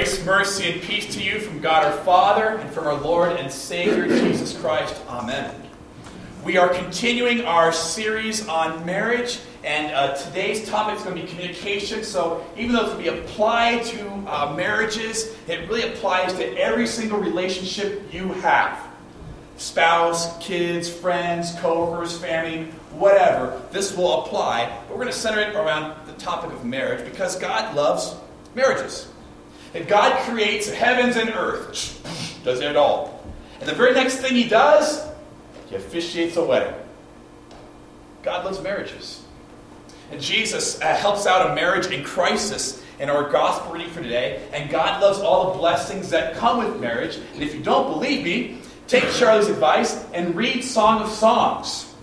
Grace, mercy, and peace to you from God our Father and from our Lord and Savior Jesus Christ. Amen. We are continuing our series on marriage, and uh, today's topic is going to be communication. So, even though it's going to be applied to uh, marriages, it really applies to every single relationship you have spouse, kids, friends, coworkers, family, whatever. This will apply. But we're going to center it around the topic of marriage because God loves marriages. If God creates heavens and earth, does it all. And the very next thing he does, he officiates a wedding. God loves marriages. And Jesus uh, helps out a marriage in crisis in our gospel reading for today. And God loves all the blessings that come with marriage. And if you don't believe me, take Charlie's advice and read Song of Songs.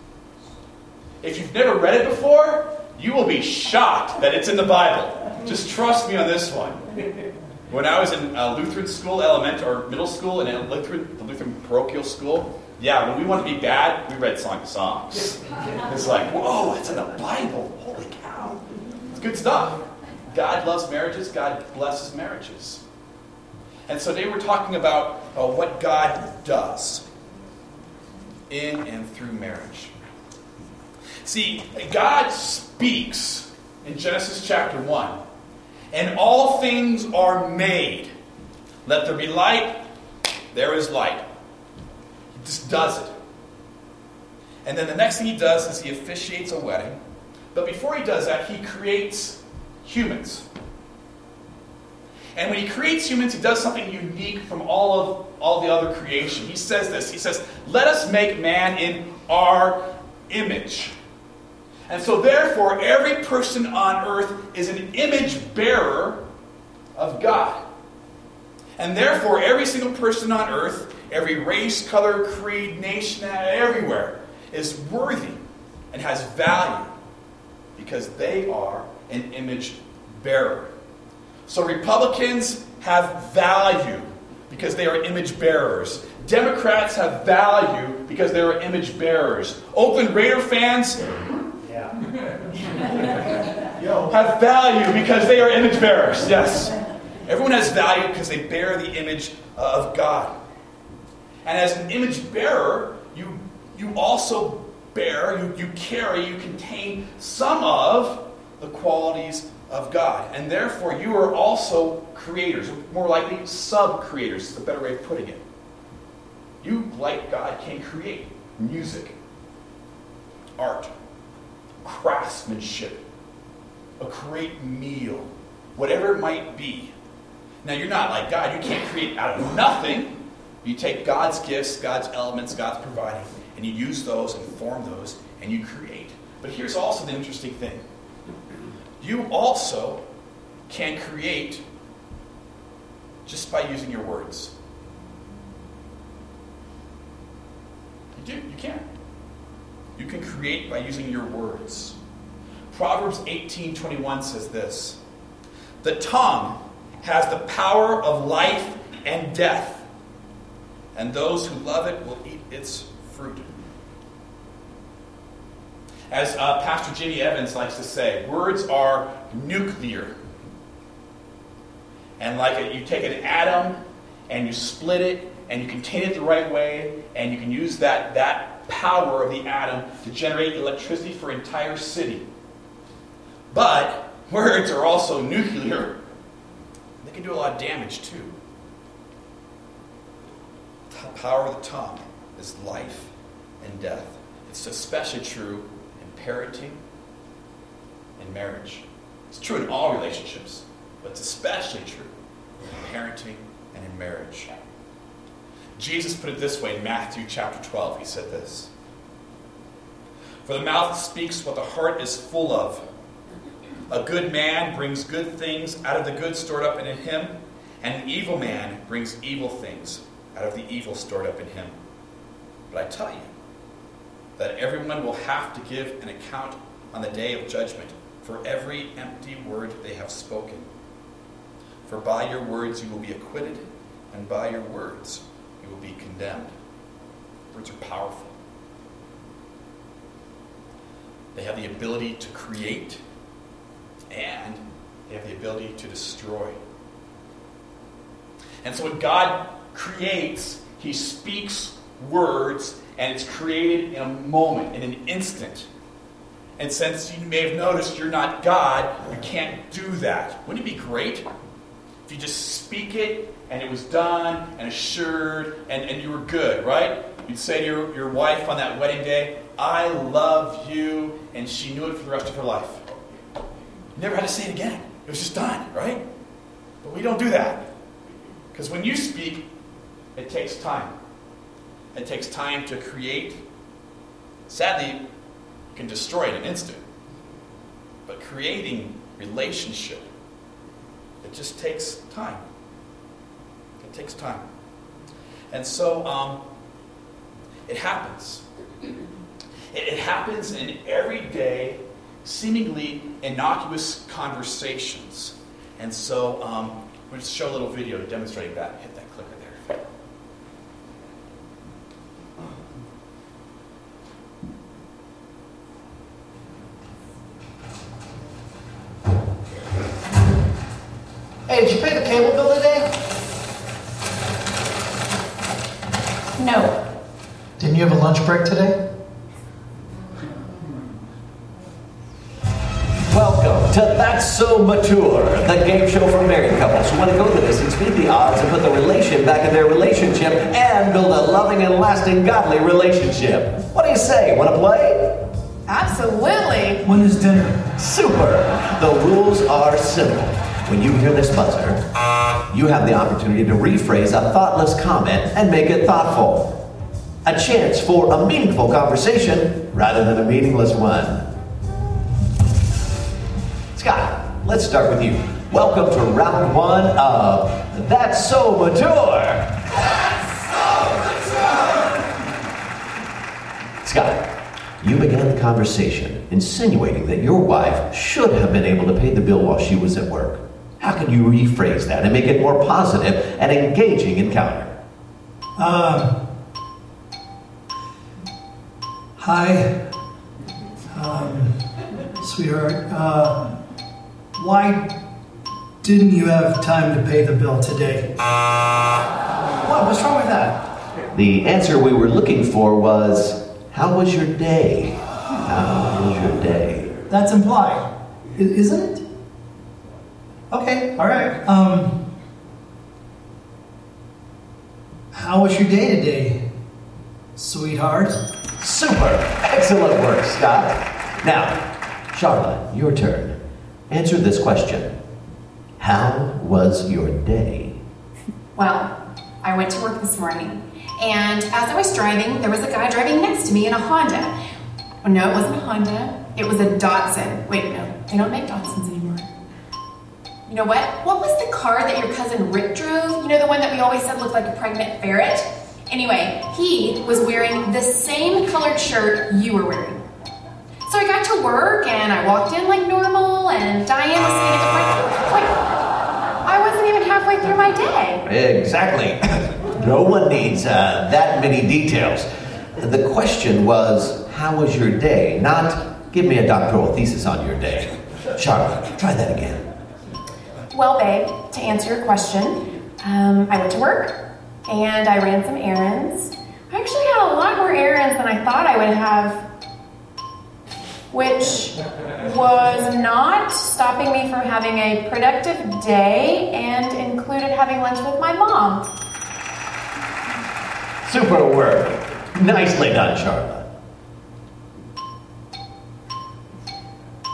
If you've never read it before, you will be shocked that it's in the Bible. Just trust me on this one. When I was in uh, Lutheran school, elementary or middle school, and Lutheran, the Lutheran parochial school, yeah, when we wanted to be bad, we read Song of Songs. It's like, whoa, it's in the Bible. Holy cow. It's good stuff. God loves marriages, God blesses marriages. And so today we're talking about uh, what God does in and through marriage. See, God speaks in Genesis chapter 1 and all things are made. Let there be light, there is light. He just does it. And then the next thing he does is he officiates a wedding. But before he does that, he creates humans. And when he creates humans, he does something unique from all of all the other creation. He says this. He says, "Let us make man in our image." And so, therefore, every person on earth is an image bearer of God. And therefore, every single person on earth, every race, color, creed, nation, everywhere, is worthy and has value because they are an image bearer. So, Republicans have value because they are image bearers. Democrats have value because they are image bearers. Oakland Raider fans have value because they are image bearers. Yes. Everyone has value because they bear the image of God. And as an image bearer, you, you also bear, you, you carry, you contain some of the qualities of God. And therefore, you are also creators, more likely sub creators, is a better way of putting it. You, like God, can create music, art, craftsmanship, a great meal, whatever it might be. Now, you're not like God. You can't create out of nothing. You take God's gifts, God's elements, God's providing, and you use those and form those, and you create. But here's also the interesting thing you also can create just by using your words. You do, you can. You can create by using your words. Proverbs 18:21 says this: "The tongue has the power of life and death, and those who love it will eat its fruit." As uh, Pastor Jimmy Evans likes to say, words are nuclear. And like a, you take an atom and you split it and you contain it the right way and you can use that, that power of the atom to generate electricity for an entire city. But words are also nuclear. They can do a lot of damage too. The power of the tongue is life and death. It's especially true in parenting and marriage. It's true in all relationships, but it's especially true in parenting and in marriage. Jesus put it this way in Matthew chapter 12. He said this For the mouth speaks what the heart is full of. A good man brings good things out of the good stored up in him, and an evil man brings evil things out of the evil stored up in him. But I tell you that everyone will have to give an account on the day of judgment for every empty word they have spoken. For by your words you will be acquitted, and by your words you will be condemned. Words are powerful. They have the ability to create, and they have the ability to destroy. And so when God creates, he speaks words, and it's created in a moment, in an instant. And since you may have noticed you're not God, you can't do that. Wouldn't it be great if you just speak it and it was done and assured and, and you were good, right? You'd say to your, your wife on that wedding day, I love you, and she knew it for the rest of her life. Never had to say it again. It was just done, right? But we don't do that. Because when you speak, it takes time. It takes time to create. Sadly, you can destroy it in an instant. But creating relationship, it just takes time. Takes time. And so um, it happens. It, it happens in everyday, seemingly innocuous conversations. And so um, I'm going to show a little video to demonstrate that. Hit that clicker Mature, the game show for married couples who want to go to the distance, beat the odds, and put the relation back in their relationship and build a loving and lasting godly relationship. What do you say? Want to play? Absolutely. When is dinner? Super! The rules are simple. When you hear this buzzer, you have the opportunity to rephrase a thoughtless comment and make it thoughtful. A chance for a meaningful conversation rather than a meaningless one. Scott, let's start with you. Welcome to round one of That's So Mature. That's so mature. Scott, you began the conversation insinuating that your wife should have been able to pay the bill while she was at work. How can you rephrase that and make it more positive and engaging encounter? Uh, hi, um, sweetheart. Uh, why didn't you have time to pay the bill today? What? What's wrong with that? The answer we were looking for was How was your day? How was your day? That's implied, isn't it? Okay, all right. Um, how was your day today, sweetheart? Super! Excellent work, Scott. Now, Charlotte, your turn. Answer this question How was your day? Well, I went to work this morning, and as I was driving, there was a guy driving next to me in a Honda. Oh, no, it wasn't a Honda. It was a Datsun. Wait, no, they don't make Datsuns anymore. You know what? What was the car that your cousin Rick drove? You know, the one that we always said looked like a pregnant ferret? Anyway, he was wearing the same colored shirt you were wearing. So I got to work and I walked in like normal, and Diane was sitting at the front. Wait, I wasn't even halfway through my day. Exactly. no one needs uh, that many details. The question was, How was your day? Not, Give me a doctoral thesis on your day. Charlotte, try that again. Well, babe, to answer your question, um, I went to work and I ran some errands. I actually had a lot more errands than I thought I would have, which was not stopping me from having a productive day and included having lunch with my mom. Super work. Nicely done, Charlotte.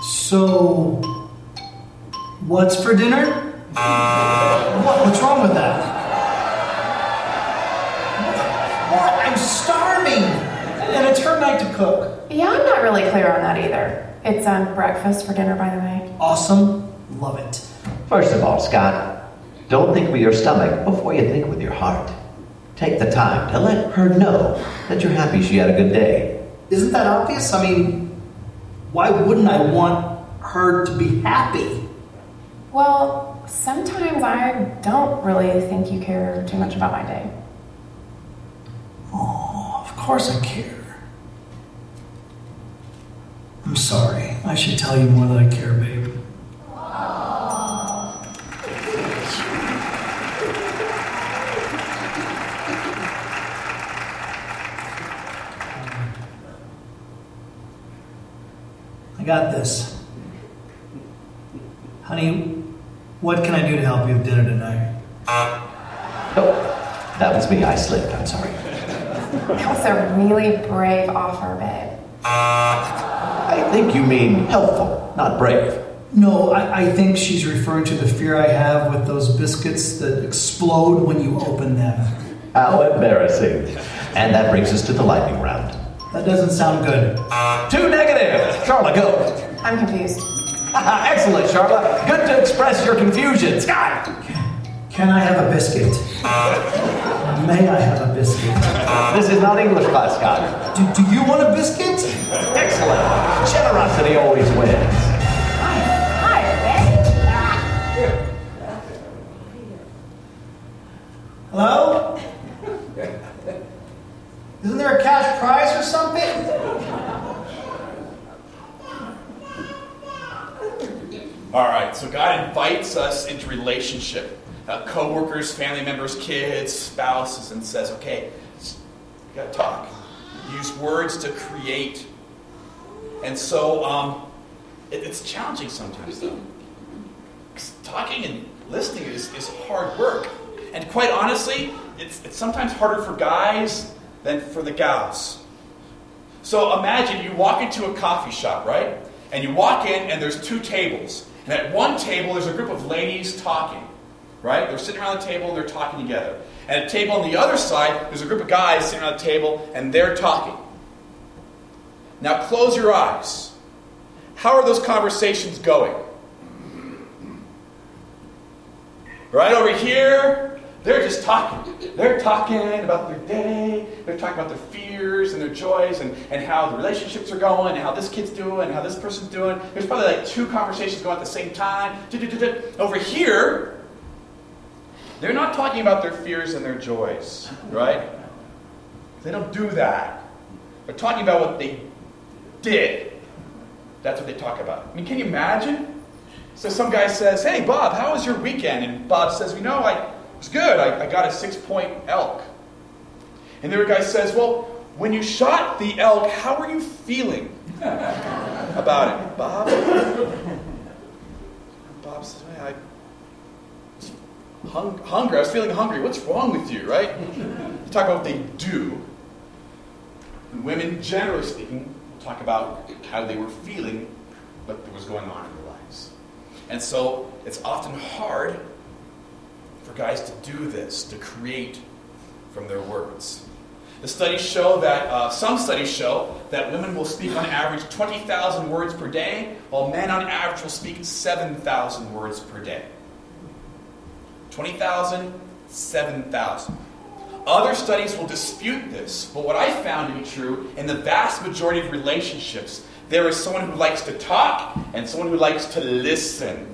So, what's for dinner? What? What's wrong with that? And it's her night to cook. Yeah, I'm not really clear on that either. It's um, breakfast for dinner, by the way. Awesome, love it. First of all, Scott, don't think with your stomach before you think with your heart. Take the time to let her know that you're happy she had a good day. Isn't that obvious? I mean, why wouldn't I want her to be happy? Well, sometimes I don't really think you care too much about my day. Oh, of course I care. I'm sorry. I should tell you more that I care, babe. I got this. Honey, what can I do to help you with dinner tonight? Oh, that was me. I slipped. I'm sorry. That was a really brave offer, babe. I think you mean helpful, not brave. No, I, I think she's referring to the fear I have with those biscuits that explode when you open them. How embarrassing. And that brings us to the lightning round. That doesn't sound good. Two negative. Charla, go. I'm confused. Excellent, Charla. Good to express your confusion. Scott. Can I have a biscuit? May I have a biscuit? This is not English class, Scott. Do, do you want a biscuit? Excellent. Generosity always wins. Hi, babe. Hello? Isn't there a cash prize or something? All right, so God invites us into relationship. Uh, co-workers, family members, kids, spouses, and says, okay, you got to talk. Use words to create. And so um, it, it's challenging sometimes, though. talking and listening is, is hard work. And quite honestly, it's, it's sometimes harder for guys than for the gals. So imagine you walk into a coffee shop, right? And you walk in, and there's two tables. And at one table, there's a group of ladies talking, right? They're sitting around the table and they're talking together. And a table on the other side, there's a group of guys sitting around the table and they're talking. Now close your eyes. How are those conversations going? Right over here, they're just talking. They're talking about their day, they're talking about their fears and their joys and, and how the relationships are going, and how this kid's doing, and how this person's doing. There's probably like two conversations going at the same time. Over here, they're not talking about their fears and their joys, right? They don't do that. They're talking about what they did. That's what they talk about. I mean, can you imagine? So some guy says, Hey, Bob, how was your weekend? And Bob says, You know, I, it was good. I, I got a six point elk. And the other guy says, Well, when you shot the elk, how were you feeling about it, Bob? Bob says, "Man, I hung, hungry. I was feeling hungry. What's wrong with you, right? You talk about what they do. And women, generally speaking, talk about how they were feeling, what was going on in their lives. And so it's often hard for guys to do this, to create from their words. The studies show that, uh, some studies show that women will speak on average 20,000 words per day, while men on average will speak 7,000 words per day. 20,000, 7,000. Other studies will dispute this, but what I found to be true in the vast majority of relationships, there is someone who likes to talk and someone who likes to listen.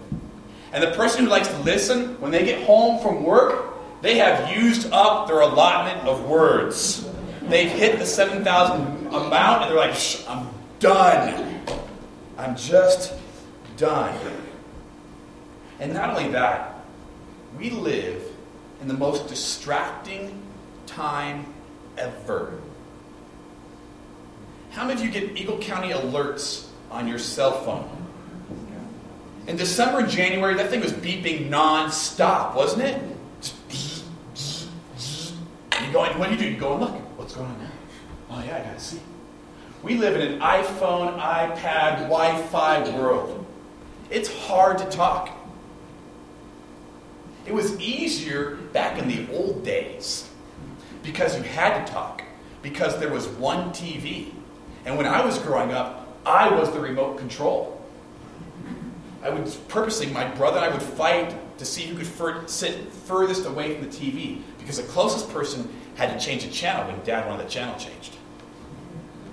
And the person who likes to listen, when they get home from work, they have used up their allotment of words. They've hit the 7,000 amount and they're like, I'm done. I'm just done. And not only that, we live in the most distracting time ever. How many of you get Eagle County alerts on your cell phone? In December and January, that thing was beeping non-stop, wasn't it? You go and what do you do? You go and look. What's going on now? Oh yeah, I gotta see. We live in an iPhone, iPad, Wi-Fi world. It's hard to talk. It was easier back in the old days because you had to talk, because there was one TV. And when I was growing up, I was the remote control. I would purposely, my brother and I would fight to see who could fur- sit furthest away from the TV because the closest person had to change the channel when dad wanted the channel changed.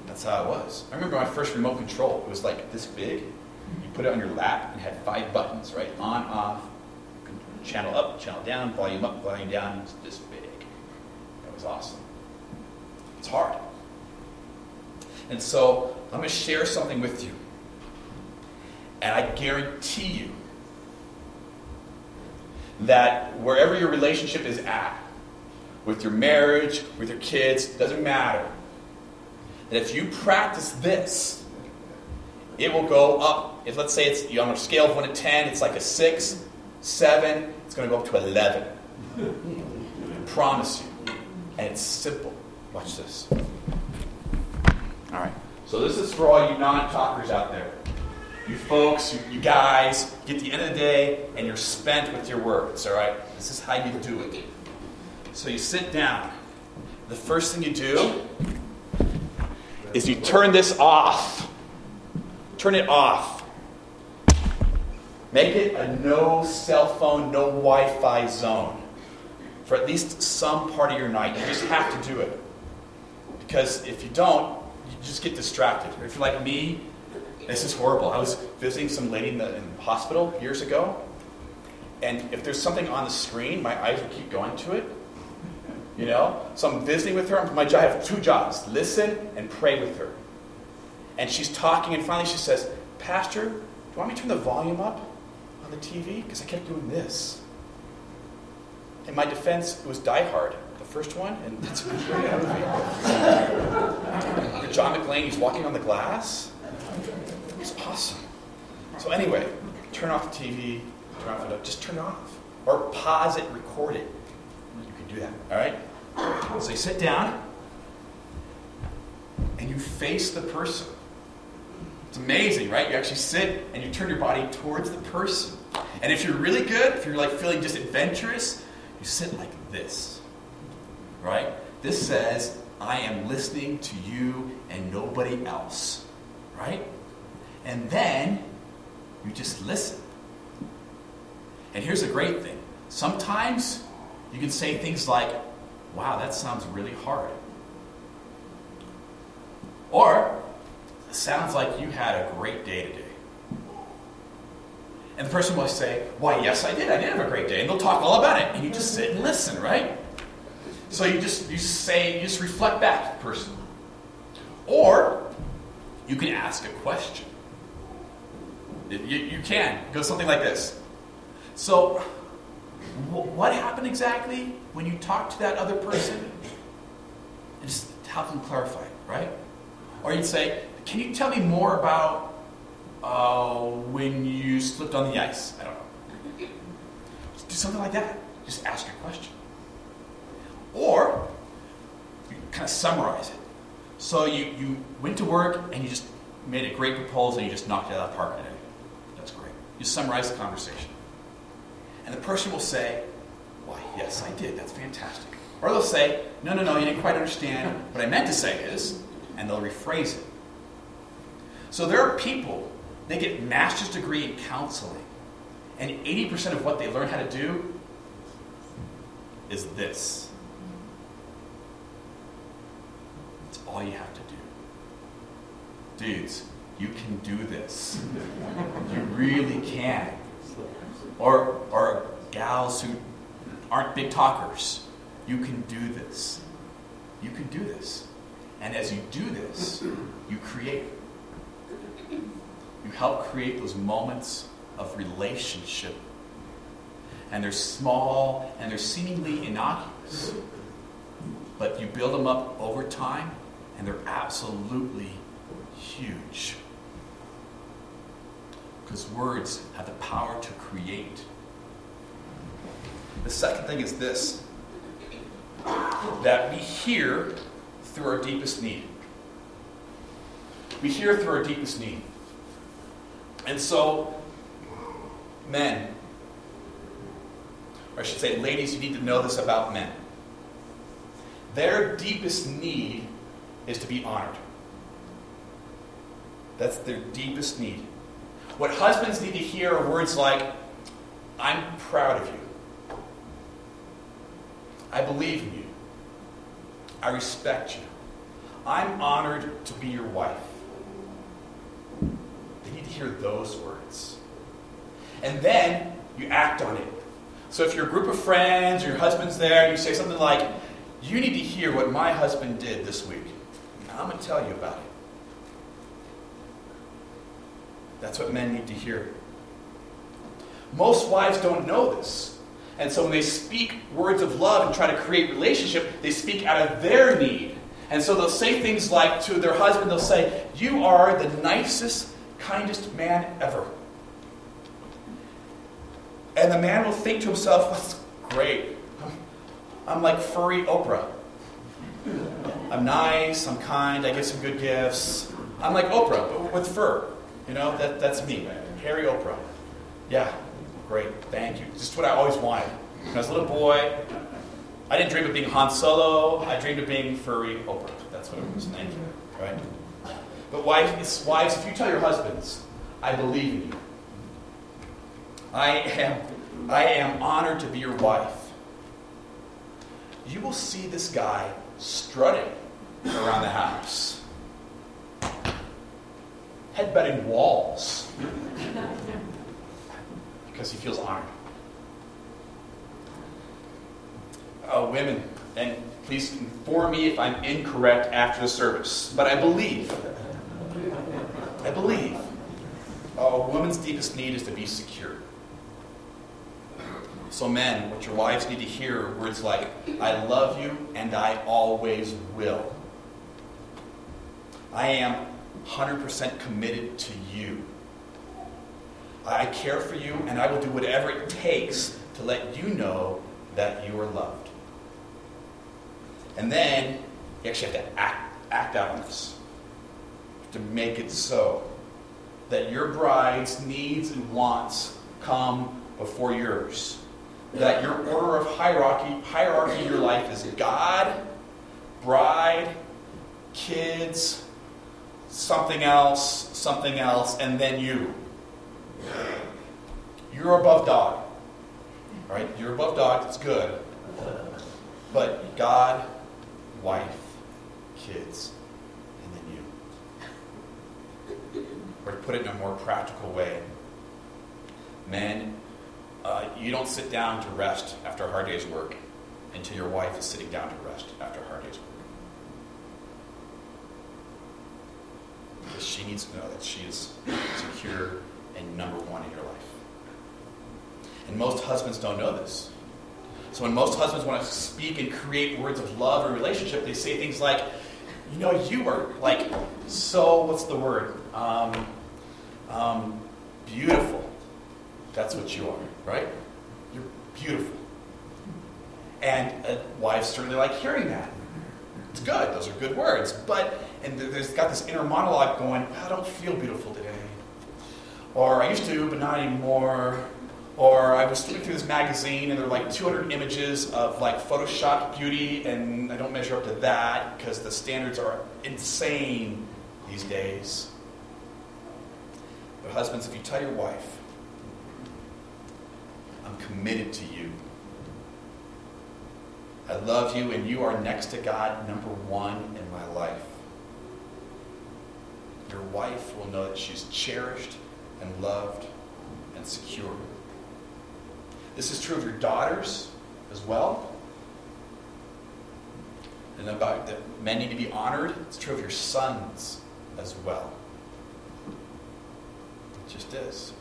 That's how it was. I remember my first remote control. It was like this big. You put it on your lap and had five buttons, right? On, off, channel up, channel down, volume up, volume down. It was this big. It was awesome. It's hard. And so I'm going to share something with you. And I guarantee you that wherever your relationship is at, with your marriage, with your kids, doesn't matter. That if you practice this, it will go up. If let's say it's on a scale of 1 to 10, it's like a 6, 7, it's going to go up to 11. I promise you. And it's simple. Watch this. All right. So this is for all you non-talkers out there. You folks, you, you guys, get the end of the day and you're spent with your words, all right? This is how you do it. So you sit down. The first thing you do is you turn this off. Turn it off. Make it a no cell phone, no Wi Fi zone for at least some part of your night. You just have to do it. Because if you don't, you just get distracted. If you're like me, this is horrible. I was visiting some lady in the, in the hospital years ago, and if there's something on the screen, my eyes will keep going to it. You know? So I'm visiting with her. My job, I have two jobs listen and pray with her. And she's talking, and finally she says, Pastor, do you want me to turn the volume up on the TV? Because I kept doing this. In my defense, it was Die Hard, the first one, and that's a great movie. John McClane, he's walking on the glass. It's awesome. So anyway, turn off the TV, turn off it, just turn it off. Or pause it, record it. You can do that, all right? So you sit down, and you face the person. It's amazing, right? You actually sit and you turn your body towards the person. And if you're really good, if you're like feeling just adventurous, you sit like this. Right? This says, I am listening to you and nobody else. Right? And then you just listen. And here's a great thing sometimes you can say things like, wow, that sounds really hard. Or, sounds like you had a great day today. And the person will say, Why, yes, I did. I did have a great day. And they'll talk all about it. And you just sit and listen, right? So you just you say, you just reflect back to the person. Or you can ask a question. You, you can go something like this. So, what happened exactly when you talked to that other person? And just help them clarify, right? Or you'd say, Can you tell me more about uh, when you slipped on the ice? I don't know. Just do something like that. Just ask your question. Or you kind of summarize it. So you, you went to work and you just made a great proposal and you just knocked it out of the park today. That's great. You summarize the conversation. And the person will say, Why, yes, I did. That's fantastic. Or they'll say, No, no, no, you didn't quite understand. What I meant to say is, and they'll rephrase it. So there are people, they get master's degree in counseling, and 80% of what they learn how to do is this. It's all you have to do. Dudes, you can do this. You really can. Or, or gals who aren't big talkers, you can do this. You can do this. And as you do this, you create. You help create those moments of relationship. And they're small and they're seemingly innocuous. But you build them up over time, and they're absolutely huge. Because words have the power to create. The second thing is this that we hear through our deepest need. We hear through our deepest need. And so, men, or I should say, ladies, you need to know this about men. Their deepest need is to be honored. That's their deepest need. What husbands need to hear are words like, I'm proud of you. I believe in you. I respect you. I'm honored to be your wife. Hear those words. And then you act on it. So if you're a group of friends or your husband's there you say something like, You need to hear what my husband did this week, I'm going to tell you about it. That's what men need to hear. Most wives don't know this. And so when they speak words of love and try to create relationship, they speak out of their need. And so they'll say things like to their husband, they'll say, You are the nicest kindest man ever. And the man will think to himself, that's great. I'm, like furry Oprah. I'm nice, I'm kind, I give some good gifts. I'm like Oprah, but with fur. You know, that, that's me. Hairy Oprah. Yeah, great, thank you. Just what I always wanted. When I was a little boy, I didn't dream of being Han Solo, I dreamed of being furry Oprah. That's what it was. Thank you. Right? But wives, wives, if you tell your husbands, I believe in you. I am, I am honored to be your wife. You will see this guy strutting around the house, headbutting walls, because he feels honored. Oh, women, and please inform me if I'm incorrect after the service, but I believe, I believe, a woman's deepest need is to be secure. So, men, what your wives need to hear are words like, I love you and I always will. I am 100% committed to you. I care for you and I will do whatever it takes to let you know that you are loved. And then you actually have to act, act out on this to make it so that your bride's needs and wants come before yours that your order of hierarchy, hierarchy in your life is God, bride, kids, something else, something else, and then you. You're above dog. Right? You're above dog, it's good. But God, wife, kids, and then you. Or to put it in a more practical way, men, uh, you don't sit down to rest after a hard day's work until your wife is sitting down to rest after a hard day's work. Because she needs to know that she is secure and number one in your life. And most husbands don't know this. So when most husbands want to speak and create words of love or relationship, they say things like, you know, you are like so, what's the word? Um, um, beautiful. That's what you are, right? You're beautiful. And uh, wives certainly like hearing that. It's good. Those are good words. But, and there's got this inner monologue going, I don't feel beautiful today. Or I used to, but not anymore. Or I was flipping through this magazine and there were like 200 images of like Photoshop beauty, and I don't measure up to that because the standards are insane these days. But husbands, if you tell your wife, I'm committed to you. I love you, and you are next to God, number one in my life. Your wife will know that she's cherished and loved and secure. This is true of your daughters as well. And about that men need to be honored. It's true of your sons as well. Just is.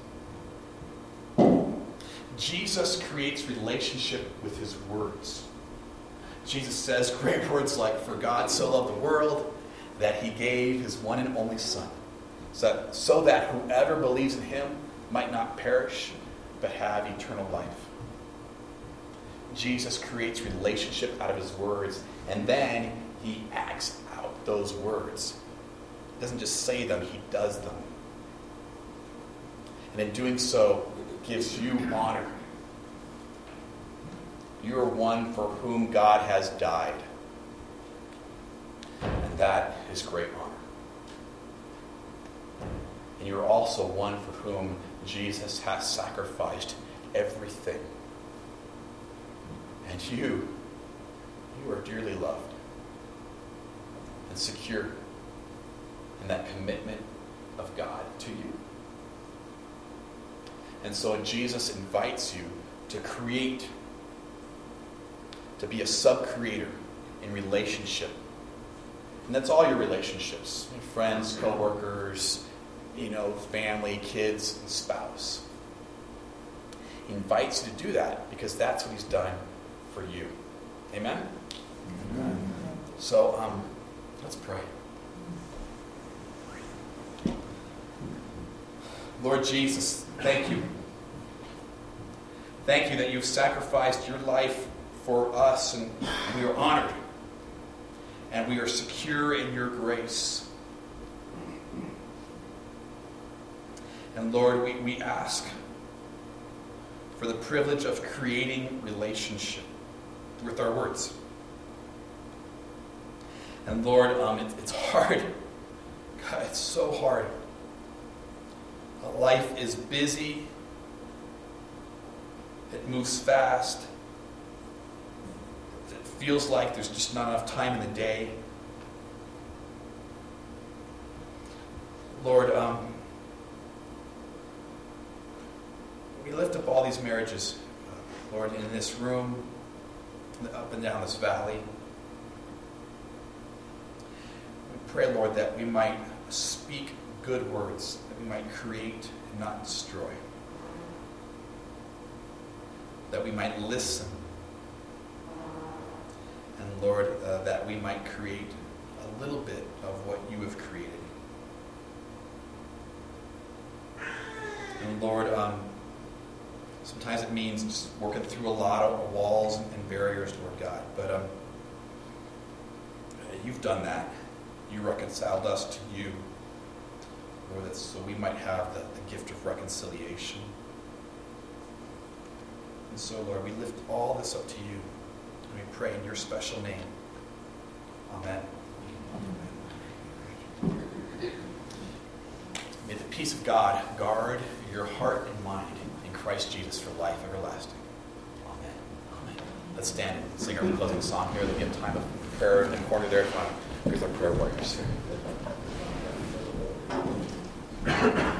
Jesus creates relationship with his words. Jesus says great words like, For God so loved the world that he gave his one and only Son, so so that whoever believes in him might not perish, but have eternal life. Jesus creates relationship out of his words, and then he acts out those words. He doesn't just say them, he does them. And in doing so, gives you honor. You are one for whom God has died. And that is great honor. And you are also one for whom Jesus has sacrificed everything. And you, you are dearly loved and secure in that commitment of God to you. And so Jesus invites you to create, to be a sub creator in relationship. And that's all your relationships friends, co workers, you know, family, kids, and spouse. He invites you to do that because that's what he's done for you. Amen? Amen. So um, let's pray. Lord Jesus, thank you. Thank you that you've sacrificed your life for us, and we are honored. And we are secure in your grace. And Lord, we, we ask for the privilege of creating relationship with our words. And Lord, um, it, it's hard. God, it's so hard. Life is busy. It moves fast. It feels like there's just not enough time in the day. Lord, um, we lift up all these marriages, uh, Lord, in this room, up and down this valley. We pray, Lord, that we might speak good words, that we might create and not destroy, that we might listen, and Lord, uh, that we might create a little bit of what you have created. And Lord, um, sometimes it means just working through a lot of walls and barriers, Lord God. But um, you've done that. You reconciled us to you, Lord, that so we might have the, the gift of reconciliation. And so, Lord, we lift all this up to you, and we pray in your special name. Amen. May the peace of God guard your heart and mind in Christ Jesus for life everlasting. Amen. Amen. Let's stand and sing our closing song here. Then we have time of prayer in the corner there. if Here's our prayer warriors. Thank you.